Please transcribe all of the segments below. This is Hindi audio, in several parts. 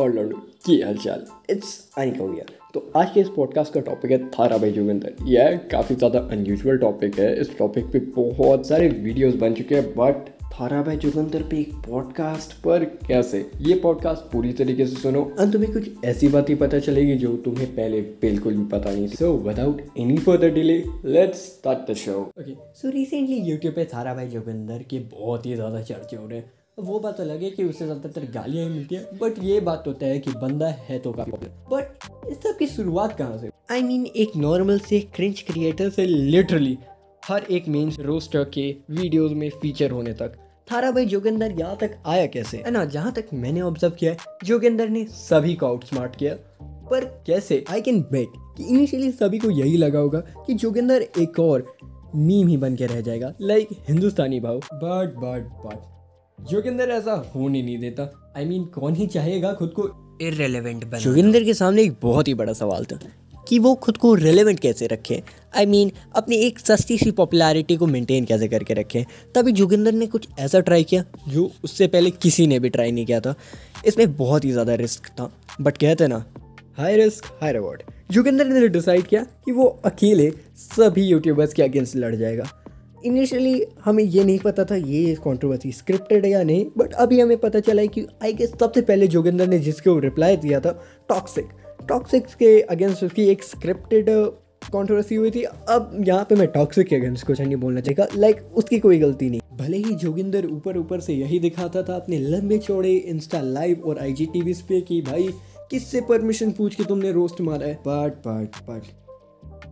और लड़ू की हालचाल। इट्स अनिका भैया तो आज के इस पॉडकास्ट का टॉपिक है थारा भाई जोगिंदर। यह काफ़ी ज़्यादा अनयूजुअल टॉपिक है। इस टॉपिक पे बहुत सारे वीडियोस बन चुके हैं बट थारा भाई जोगिंदर पे एक पॉडकास्ट पर कैसे? ये पॉडकास्ट पूरी तरीके से सुनो और तुम्हें कुछ ऐसी बातें पता चलेगी जो तुम्हें पहले बिल्कुल भी पता नहीं so without any further delay let's start the show okay so recently YouTube पे थारा भाई जोगिंदर के बहुत ही ज़्यादा चर्चे हो रहे हैं। वो बात अलग है कि उसे ज़्यादातर गालियाँ ही मिलती हैं। बट ये बात होता है कि बंदा है तो काफ़ी पॉपुलर बट इस सब की शुरुआत कहाँ से आई I मीन mean, एक नॉर्मल से क्रिंच क्रिएटर से लिटरली हर एक मेन रोस्टर के वीडियोस में फीचर होने तक। थारा भाई जोगिंदर यहाँ तक आया कैसे? है ना जहाँ तक मैंने ऑब्ज़र्व किया है जोगिंदर ने सभी को आउट स्मार्ट किया। पर कैसे? आई कैन बेट कि इनिशियली सभी को यही लगा होगा कि जोगिंदर एक और मीम ही बन के रह जाएगा लाइक हिंदुस्तानी भाव। बट बट बट जोगिंदर ऐसा होने नहीं देता। आई I मीन mean, कौन ही चाहेगा खुद को? इरेलीवेंट बना जोगिंदर के सामने एक बहुत ही बड़ा सवाल था कि वो खुद को रेलेवेंट कैसे रखे? आई I मीन mean, अपनी एक सस्ती सी पॉपुलैरिटी को मेंटेन कैसे करके रखे? तभी जोगिंदर ने कुछ ऐसा ट्राई किया जो उससे पहले किसी ने भी ट्राई नहीं किया था। इसमें बहुत ही ज़्यादा रिस्क था। बट कहते ना high risk high reward Joginder ने डिसाइड किया कि वो अकेले सभी यूट्यूबर्स के अगेंस्ट लड़ जाएगा। इनिशियली हमें ये नहीं पता था ये कंट्रोवर्सी स्क्रिप्टेड है या नहीं बट अभी हमें पता चला है कि आई गेस सबसे पहले जोगिंदर ने जिसको रिप्लाई दिया था टॉक्सिक टॉक्सिक के अगेंस्ट उसकी एक स्क्रिप्टेड कंट्रोवर्सी हुई थी। अब यहाँ पे मैं टॉक्सिक के अगेंस्ट कुछ नहीं बोलना चाहेगा। लाइक उसकी कोई गलती नहीं। भले ही जोगिंदर ऊपर ऊपर से यही दिखाता था अपने लंबे चौड़े इंस्टा लाइव और आई जी पे कि भाई, किससे परमिशन पूछ के तुमने रोस्ट मारा है? बट बट बट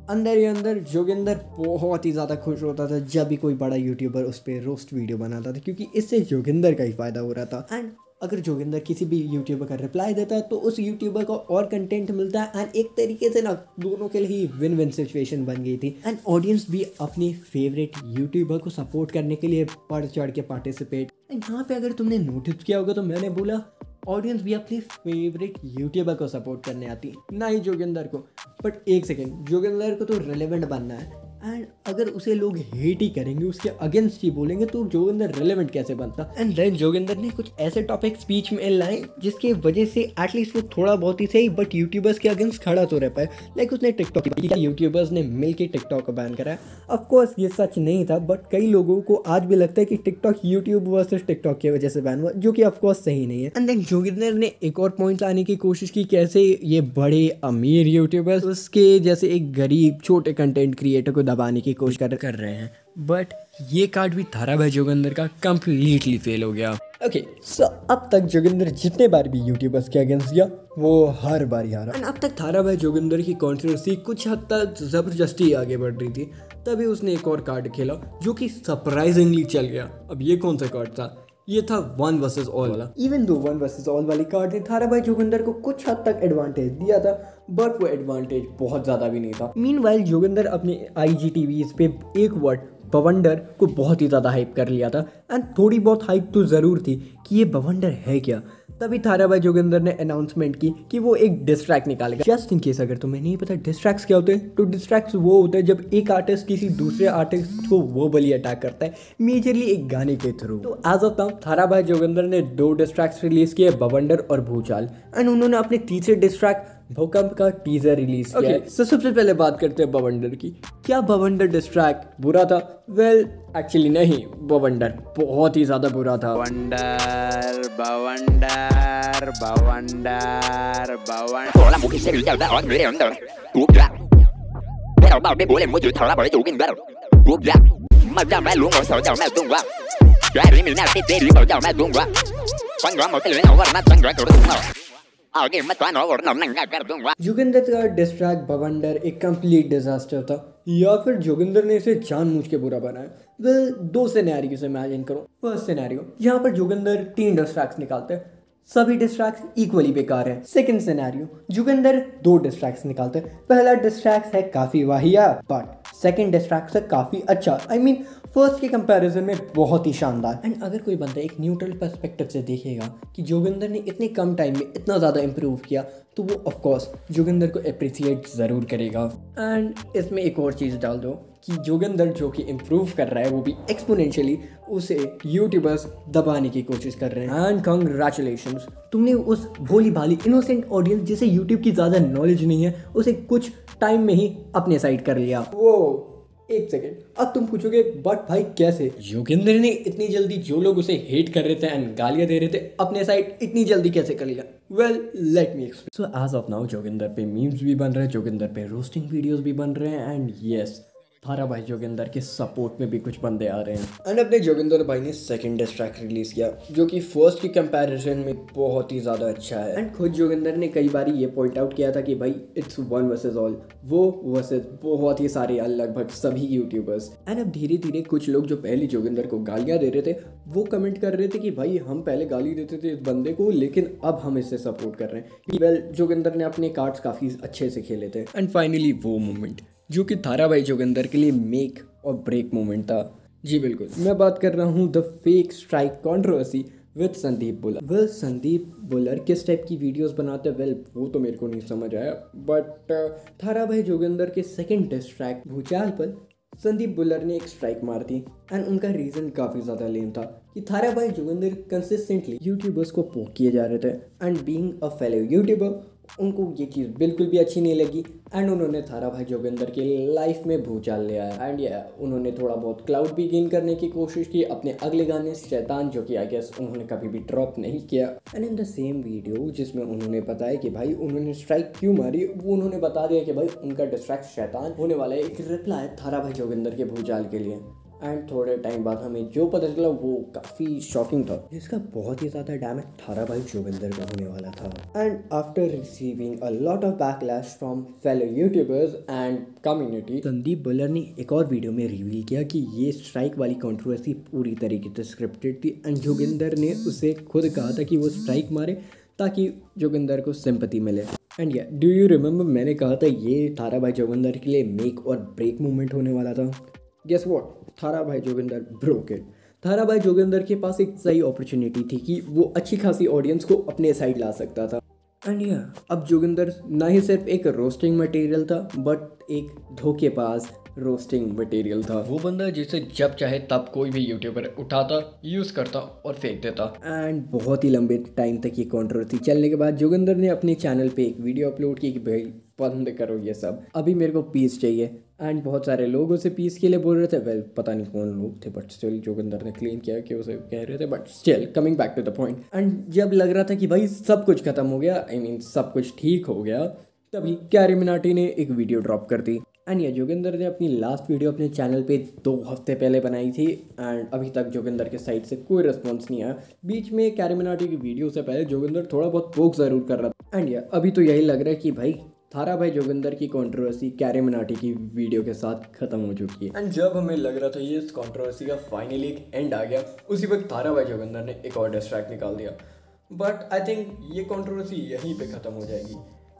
अंदर ही अंदर जोगिंदर बहुत ही ज़्यादा खुश होता था जब भी कोई बड़ा यूट्यूबर उस पर रोस्ट वीडियो बनाता था क्योंकि इससे जोगिंदर का ही फ़ायदा हो रहा था। एंड अगर जोगिंदर किसी भी यूट्यूबर का रिप्लाई देता है तो उस यूट्यूबर को और कंटेंट मिलता है एंड एक तरीके से ना दोनों के लिए ही विन विन सिचुएशन बन गई थी। एंड ऑडियंस भी अपनी फेवरेट यूट्यूबर को सपोर्ट करने के लिए बढ़ चढ़ के पार्टिसिपेट एंड यहाँ पे अगर तुमने नोटिस किया होगा तो मैंने बोला ऑडियंस भी अपने फेवरेट यूट्यूबर को सपोर्ट करने आती है। ना ही जोगिंदर को। बट एक सेकेंड जोगिंदर को तो रेलिवेंट बनना है। एंड अगर उसे लोग हेट ही करेंगे, उसके अगेंस्ट ही बोलेंगे तो जोगिंदर रेलेवेंट कैसे बनता? एंड देन जोगिंदर ने कुछ ऐसे टॉपिक स्पीच में लाए, जिसके वजह से एटलीस्ट वो थोड़ा बहुत ही सही बट यूट्यूबर्स के अगेंस्ट खड़ा तो रह पाए। लाइक उसने टिकटॉक यूट्यूबर्स ने मिल के टिकटॉक को बैन कराया ऑफकोर्स ये सच नहीं था बट कई लोगों को आज भी लगता है कि टिकटॉक यूट्यूब वर्सेस टिकटॉक की वजह से बैन हुआ, जो कि अफकोर्स सही नहीं है। एंड देन जोगिंदर ने एक और पॉइंट लाने की कोशिश की, कैसे ये बड़े अमीर यूट्यूबर्स उसके जैसे एक गरीब, छोटे कंटेंट क्रिएटर को दबाने की कोशिश कर कर रहे हैं। बट ये कार्ड भी थारा भाई जोगिंदर का कम्प्लीटली फेल हो गया। ओके सो अब तक जोगिंदर जितने बार भी यूट्यूबर्स के अगेंस्ट गया वो हर बार ही हारा। अब तक थारा भाई जोगिंदर की कॉन्ट्रोवर्सी कुछ हद तक ज़बरदस्ती आगे बढ़ रही थी। तभी उसने एक और कार्ड खेला जो कि सरप्राइजिंगली चल गया। अब ये कौन सा कार्ड था? ये था वन वर्सेस ऑल वाला। इवन दो वन वर्सेस ऑल वाली कार्ड ने थारा भाई जोगिंदर को कुछ हद तक एडवांटेज दिया था बट वो एडवांटेज बहुत ज़्यादा भी नहीं था। मीन वाइल जोगिंदर अपने आई जी टीवी पे एक वर्ड बवंडर, को बहुत ही ज़्यादा हाइप कर लिया था। एंड थोड़ी बहुत हाइप तो ज़रूर थी कि ये बवंडर है क्या? तभी थारा भाई जोगिंदर ने अनाउंसमेंट की कि वो एक डिस्ट्रैक्ट निकालेगा। जस्ट इन केस अगर तुम्हें नहीं पता डिस्ट्रैक्ट क्या होते हैं? तो डिस्ट्रैक्ट वो होते हैं जब एक आर्टिस्ट किसी दूसरे आर्टिस्ट को वो बली अटैक करता है मेजरली एक गाने के थ्रू तो एज ऑफ़ नाउ थारा भाई जोगिंदर ने दो डिस्ट्रैक्ट रिलीज़ किए, बवंडर और भूचाल। एंड उन्होंने अपने तीसरे डिस्ट्रैक्ट भूकंप का टीजर रिलीज़ किया okay, so सबसे पहले बात करते हैं बवंडर की। क्या बवंडर डिस्ट्रैक्ट बुरा था? वेल well, एक्चुअली नहीं। बवंडर बहुत ही ज़्यादा बुरा था। बवंडर बवंडर बवंडर बवंडर जोगिंदर का डिस्ट्रैक्ट बवंडर एक कंप्लीट डिजास्टर था, या फिर जोगिंदर ने इसे जानबूझ के बुरा बनाया। वे दो से इमेजिन करो। फ़र्स्ट सिनेरियो यहाँ पर जोगिंदर तीन डिस्ट्रैक्ट निकालते हैं। सभी डिस्ट्रैक्ट इक्वली बेकार है। सेकंड सिनेरियो जोगिंदर दो डिस्ट्रैक्ट्स निकालते हैं। पहला डिस्ट्रैक्ट है काफ़ी वाहिया बट सेकंड डिस्ट्रैक्ट है काफ़ी अच्छा। I I mean mean, first के कंपैरिजन में बहुत ही शानदार। एंड अगर कोई बंदा एक न्यूट्रल पर्सपेक्टिव से देखेगा कि जोगिंदर ने इतने कम टाइम में इतना ज़्यादा इम्प्रूव किया तो वो ऑफकोर्स जोगिंदर को अप्रिसिएट ज़रूर करेगा। एंड इसमें एक और चीज़ डाल दो। कि जोगिंदर जो कि इम्प्रूव कर रहा है, वो भी एक्सपोनेंशियली उसे यूट्यूबर्स दबाने की कोशिश कर रहे हैं। एंड कॉन्ग्रेचुलेशन तुमने उस भोली भाली इनोसेंट ऑडियंस जिसे यूट्यूब की ज़्यादा नॉलेज नहीं है, उसे कुछ टाइम में ही अपने साइड कर लिया। वो, एक सेकेंड अब तुम पूछोगे बट भाई, कैसे? योगेंद्र ने इतनी जल्दी जो लोग उसे हेट कर रहे थे एंड गालियाँ दे रहे थे, अपने साइड इतनी जल्दी कैसे कर लिया? Well let me explain so as of now Joginder पे मीम्स भी बन रहे हैं, जोगिंदर पे रोस्टिंग वीडियोस भी बन रहे हैं एंड यस थारा भाई जोगिंदर के सपोर्ट में भी कुछ बंदे आ रहे हैं। एंड अपने जोगिंदर भाई ने सेकंड डिस ट्रैक रिलीज़ किया जो कि फ़र्स्ट की कंपैरिजन में बहुत ही ज़्यादा अच्छा है। एंड खुद जोगिंदर ने कई बार ये पॉइंट आउट किया था कि भाई इट्स वन वर्सेस ऑल वो वर्सेस बहुत ही सारे लगभग सभी यूट्यूबर्स एंड अब धीरे धीरे कुछ लोग जो पहले जोगिंदर को गालियाँ दे रहे थे वो कमेंट कर रहे थे कि भाई हम पहले गाली देते थे इस बंदे को लेकिन अब हम इससे सपोर्ट कर रहे हैं। वेल जोगिंदर ने अपने कार्ड्स काफ़ी अच्छे से खेले थे। एंड फाइनली वो मोमेंट जो कि थाराबाई जोगिंदर के लिए मेक और ब्रेक मोमेंट था। जी बिल्कुल, मैं बात कर रहा हूँ the fake strike controversy with Sandeep Bhullar well Sandeep Bhullar किस टाइप की वीडियोस बनाते हैं? वेल वो तो मेरे को नहीं समझ आया बट थारा भाई जोगिंदर के सेकंड डिस्ट्रैक भूचाल पर संदीप बुलर ने एक स्ट्राइक मार दी एंड उनका रीज़न काफ़ी ज़्यादा लेम था कि थारा भाई जोगिंदर कंसिस्टेंटली यूट्यूबर्स को पोक किए जा रहे थे and being a fellow YouTuber उनको ये चीज़ बिल्कुल भी अच्छी नहीं लगी। एंड उन्होंने थारा भाई जोगिंदर की लाइफ में भूचाल ले आया। एंड या उन्होंने थोड़ा बहुत क्लाउड भी गेन करने की कोशिश की अपने अगले गाने शैतान, जो कि आई गेस उन्होंने कभी भी ड्रॉप नहीं किया। And in the same video जिसमें उन्होंने बताया कि भाई उन्होंने स्ट्राइक क्यों मारी, वो उन्होंने बता दिया कि भाई उनका डिस्ट्रैक्ट शैतान होने वाला है। एक रिप्लाई थारा भाई जोगिंदर के भूचाल के लिए। एंड थोड़े टाइम बाद हमें जो पता चला, वो काफ़ी शॉकिंग था। जिसका बहुत ही ज़्यादा डैमेज थारा भाई जोगिंदर का होने वाला था। And after receiving a lot of backlash from fellow YouTubers and community Sandeep Bhullar ने एक और वीडियो में रिवील किया कि ये स्ट्राइक वाली कॉन्ट्रोवर्सी पूरी तरीके से स्क्रिप्टेड थी। एंड जोगिंदर ने उसे खुद कहा था कि वो स्ट्राइक मारे ताकि जोगिंदर को सिंपति मिले। एंड या डू यू रिमेंबर मैंने कहा था ये थारा भाई जोगिंदर के लिए मेक और ब्रेक मूवमेंट होने वाला था? गेस वॉट थारा भाई जोगिंदर ब्रोकेड थारा भाई जोगिंदर के पास एक सही अपॉर्चुनिटी थी कि वो अच्छी खासी ऑडियंस को अपने साइड ला सकता था। एंड या अब जोगिंदर ना ही सिर्फ़ एक रोस्टिंग मटेरियल था बट एक धोखेबाज रोस्टिंग मटेरियल था। वो बंदा जिसे जब चाहे तब कोई भी यूट्यूबर उठाता यूज़ करता और फेंक देता। एंड बहुत ही लंबे टाइम तक ये कॉन्ट्रोवर्सी चलने के बाद जोगिंदर ने अपने चैनल पे एक वीडियो अपलोड की कि भाई बंद करो ये सब। अभी मेरे को पीस चाहिए। एंड बहुत सारे लोग उसे पीस के लिए बोल रहे थे। वेल पता नहीं कौन लोग थे बट स्टिल जोगिंदर ने क्लेम किया कि उसे कह रहे थे but still coming back to the point and जब लग रहा था कि भाई सब कुछ खत्म हो गया आई I मीन mean, सब कुछ ठीक हो गया तभी कैरी मिनाटी ने एक वीडियो ड्रॉप कर दी। एंड ये जोगिंदर ने अपनी लास्ट वीडियो अपने चैनल पे दो हफ़्ते पहले बनाई थी एंड अभी तक जोगिंदर के साइड से कोई रिस्पॉन्स नहीं आया। बीच में कैरिमिनाटी की वीडियो से पहले जोगिंदर थोड़ा बहुत पोक ज़रूर कर रहा था। एंड या अभी तो यही लग रहा है कि भाई थारा भाई जोगिंदर की कंट्रोवर्सी कैरे मनाटी की वीडियो के साथ खत्म हो चुकी है। एंड जब हमें लग रहा था ये इस कंट्रोवर्सी का फाइनली एक एंड आ गया, उसी वक्त थारा भाई जोगिंदर ने एक और डिस्ट्रैक्ट निकाल दिया। बट आई थिंक ये कंट्रोवर्सी यहीं पे ख़त्म हो जाएगी।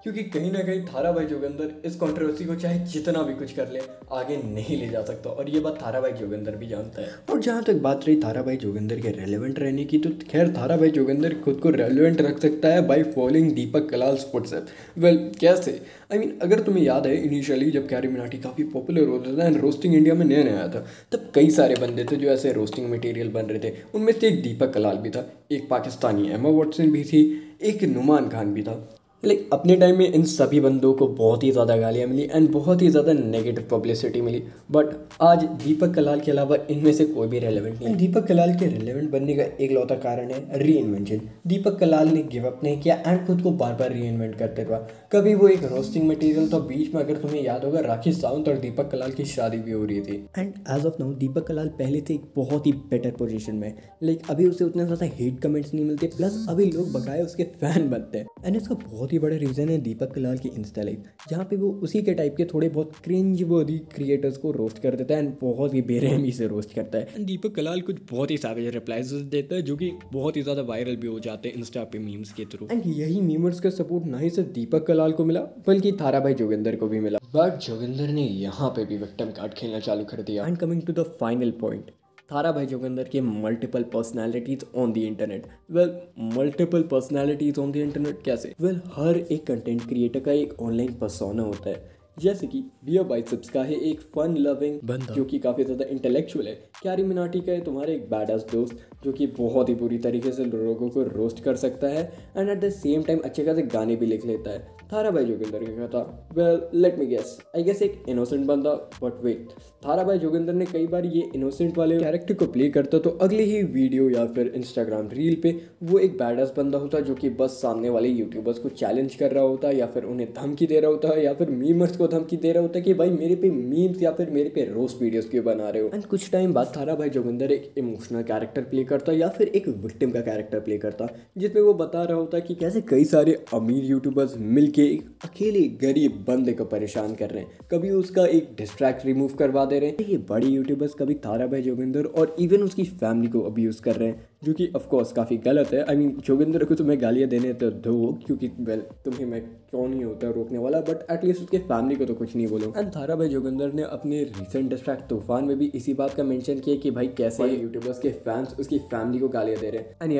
क्योंकि कहीं ना कहीं थारा भाई जोगिंदर इस कंट्रोवर्सी को चाहे जितना भी कुछ कर ले, आगे नहीं ले जा सकता। और ये बात थारा भाई जोगिंदर भी जानता है। और जहाँ तक बात रही थारा भाई जोगिंदर के रेलिवेंट रहने की तो खैर थारा भाई जोगिंदर खुद को रेलिवेंट रख सकता है by following Deepak Kalal footsteps well कैसे? आई मीन अगर तुम्हें याद है इनिशियली जब कैरी मिनाटी काफ़ी पॉपुलर होता था एंड रोस्टिंग इंडिया में नया नया था, तब कई सारे बंदे थे जो ऐसे रोस्टिंग मटेरियल बन रहे थे। उनमें से एक दीपक कलाल भी था, एक पाकिस्तानी एमा वॉटसन भी थी, एक नुमान खान भी था। लाइक अपने टाइम में इन सभी बंदों को बहुत ही ज़्यादा गालियाँ मिली एंड बहुत ही ज़्यादा नेगेटिव पब्लिसिटी मिली। बट आज दीपक कलाल के अलावा इनमें से कोई भी रेलिवेंट नहीं दीपक कलाल के रेलिवेंट बनने का एक लौता कारण है री इन्वेंशन दीपक कलाल ने गिव अप नहीं किया एंड खुद को बार बार री इन्वेंट करते रहा। कभी वो एक रोस्टिंग मटेरियल था बीच में अगर तुम्हें याद होगा राखी सावंत और दीपक कलाल की शादी भी हो रही थी। And as of now Deepak Kalal पहले से एक बहुत ही बेटर पोजिशन में लाइक अभी उसे उतने ज़्यादा हेट कमेंट्स नहीं मिलते प्लस अभी लोग बकाए उसके फ़ैन बनते हैं। एंड इसका बहुत बहुत ही बड़ा रीज़न है दीपक कलाल की इंस्टा लाइव जहाँ पे वो उसी के टाइप के थोड़े बहुत क्रिंज वर्दी क्रिएटर्स को रोस्ट कर देता है एंड बहुत ही बेरहमी से रोस्ट करता है। एंड दीपक कलाल कुछ बहुत ही सारे रिप्लाईज देता है जो कि बहुत ही ज़्यादा वायरल भी हो जाते हैं इंस्टा पे मीम्स के थ्रू एंड यही मीमर्स का सपोर्ट ना ही सिर्फ़ दीपक कलाल को मिला बल्कि थारा भाई जोगिंदर को भी मिला। बट जोगिंदर ने यहाँ पे भी विक्टम कार्ड खेलना चालू कर दिया। And coming to the final point Thara Bhai Joginder के multiple personalities on the internet well multiple personalities on the internet कैसे? वेल well, हर एक कंटेंट क्रिएटर का एक ऑनलाइन पर्सोना होता है। जैसे कि बियर बाइसेप्स का है एक फन लविंग बंदा। जो कि काफ़ी ज़्यादा इंटेलेक्चुअल है। कैरी मिनाटी का है तुम्हारे एक बैड दोस्त जो कि बहुत ही बुरी तरीके से लोगों को रोस्ट कर सकता है। And at the same time अच्छे खासे गाने भी लिख लेता है। थारा भाई जोगिंदर क्या था? Well let me guess I guess एक इनोसेंट बंदा बट वेट थारा भाई जोगिंदर ने कई बार ये इनोसेंट वाले कैरेक्टर को प्ले करता तो अगले ही वीडियो या फिर इंस्टाग्राम रील पे वो एक बैडस बंदा होता जो कि बस सामने वाले यूट्यूबर्स को चैलेंज कर रहा होता, या फिर उन्हें धमकी दे रहा होता, या फिर मीमर्स को धमकी दे रहा होता कि भाई मेरे पे मीम्स या फिर मेरे पे रोस्ट वीडियोस क्यों बना रहे हो? एंड कुछ टाइम बाद थारा भाई जोगिंदर एक इमोशनल कैरेक्टर प्ले करता, या फिर एक विक्टिम का कैरेक्टर प्ले करता, जिसमें वो बता रहा होता कि कैसे कई सारे अमीर यूट्यूबर्स मिलके अकेले गरीब बंदे को परेशान कर रहे हैं। कभी उसका एक डिस्ट्रैक्ट रिमूव करवा दे रहे हैं। ये बड़े यूट्यूबर्स कभी तारा भाई जोगिंदर और इवन उसकी फैमिली को अब्यूज़ कर रहे हैं जो कि ऑफकोर्स काफ़ी गलत है। आई मीन जोगिंदर को तुम्हें गालियाँ देने तो दो क्योंकि वेल तुम्हें मैं क्यों नहीं होता रोकने वाला बट एटलीस्ट उसके फैमिली को तो कुछ नहीं बोलो। एंड थारा भाई जोगिंदर ने अपने रिसेंट डिस्ट्रैक्ट तूफ़ान में भी इसी बात का मेंशन किया कि भाई कैसे यूट्यूबर्स के फैंस उसकी फैमिली को गालियाँ दे रहे हैं। एंड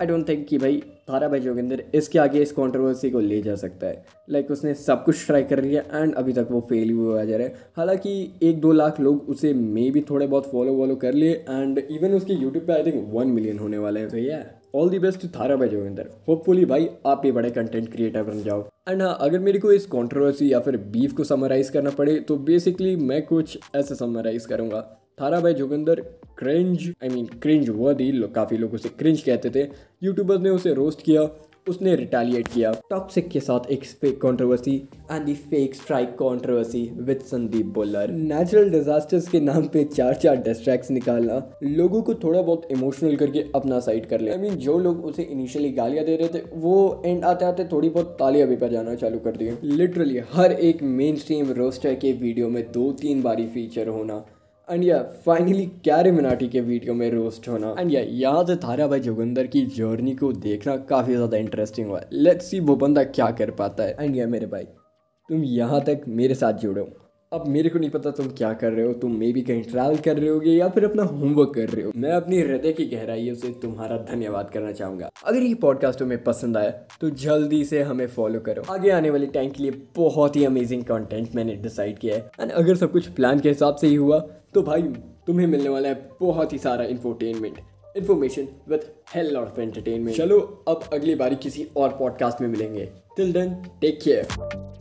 आई डोंट थिंक कि भाई थारा भाई जोगिंदर इसके आगे इस कंट्रोवर्सी को ले जा सकता है। लाइक like, उसने सब कुछ ट्राई कर लिया एंड अभी तक वो फेल हुआ जा रहा है। हालाँकि एक दो लाख लोग उसे मे भी थोड़े बहुत फॉलो वॉलो कर लिए एंड इवन उसके यूट्यूब पे आई थिंक वन मिलियन होने वाले हैं। तो ये ऑल दी बेस्ट थारा भाई जोगिंदर। होपफुली भाई आप भी बड़े कंटेंट क्रिएटर बन जाओ। एंड हाँ अगर मेरे को इस कॉन्ट्रोवर्सी या फिर बीफ को समराइज़ करना पड़े तो बेसिकली मैं कुछ ऐसे समराइज़ करूँगा। Thara Bhai Joginder cringe I mean cringe worthy काफ़ी लोग उसे क्रिंज कहते थे। यूट्यूबर्स ने उसे रोस्ट किया उसने रिटेलिएट किया। टॉक्सिक के साथ एक fake controversy and the fake strike controversy with Sandeep Bhullar natural disasters के नाम पे चार चार डिस्ट्रैक्ट्स निकालना लोगों को थोड़ा बहुत इमोशनल करके अपना साइड कर ले। आई I मीन mean, जो लोग उसे इनिशियली गालियाँ दे रहे थे वो एंड आते आते थोड़ी बहुत तालियाँ भी बजाना चालू कर दिए। लिटरली हर एक मेन स्ट्रीम रोस्टर के वीडियो में दो तीन बारी फीचर होना। एंड या फाइनली क्यारे मिनाटी के वीडियो में रोस्ट होना। एंड या यहाँ से थारा भाई जोगिंदर की जर्नी को देखना काफ़ी ज़्यादा इंटरेस्टिंग हुआ। लेट्स सी वो बंदा क्या कर पाता है। एंड या मेरे भाई, तुम यहाँ तक मेरे साथ जुड़ो अब मेरे को नहीं पता तुम क्या कर रहे हो, तुम मे भी कहीं ट्रैवल कर रहे होगे या फिर अपना होमवर्क कर रहे हो। मैं अपनी हृदय की गहराइयों से तुम्हारा धन्यवाद करना चाहूँगा। अगर ये पॉडकास्ट तुम्हें पसंद आया तो जल्दी से हमें फॉलो करो। आगे आने वाले टाइम के लिए बहुत ही अमेजिंग कॉन्टेंट मैंने डिसाइड किया है। एंड अगर सब कुछ प्लान के हिसाब से ही हुआ तो भाई, तुम्हें मिलने वाला है बहुत ही सारा infotainment information with hell of entertainment चलो, अब अगली बारी किसी और पॉडकास्ट में मिलेंगे। Till then take care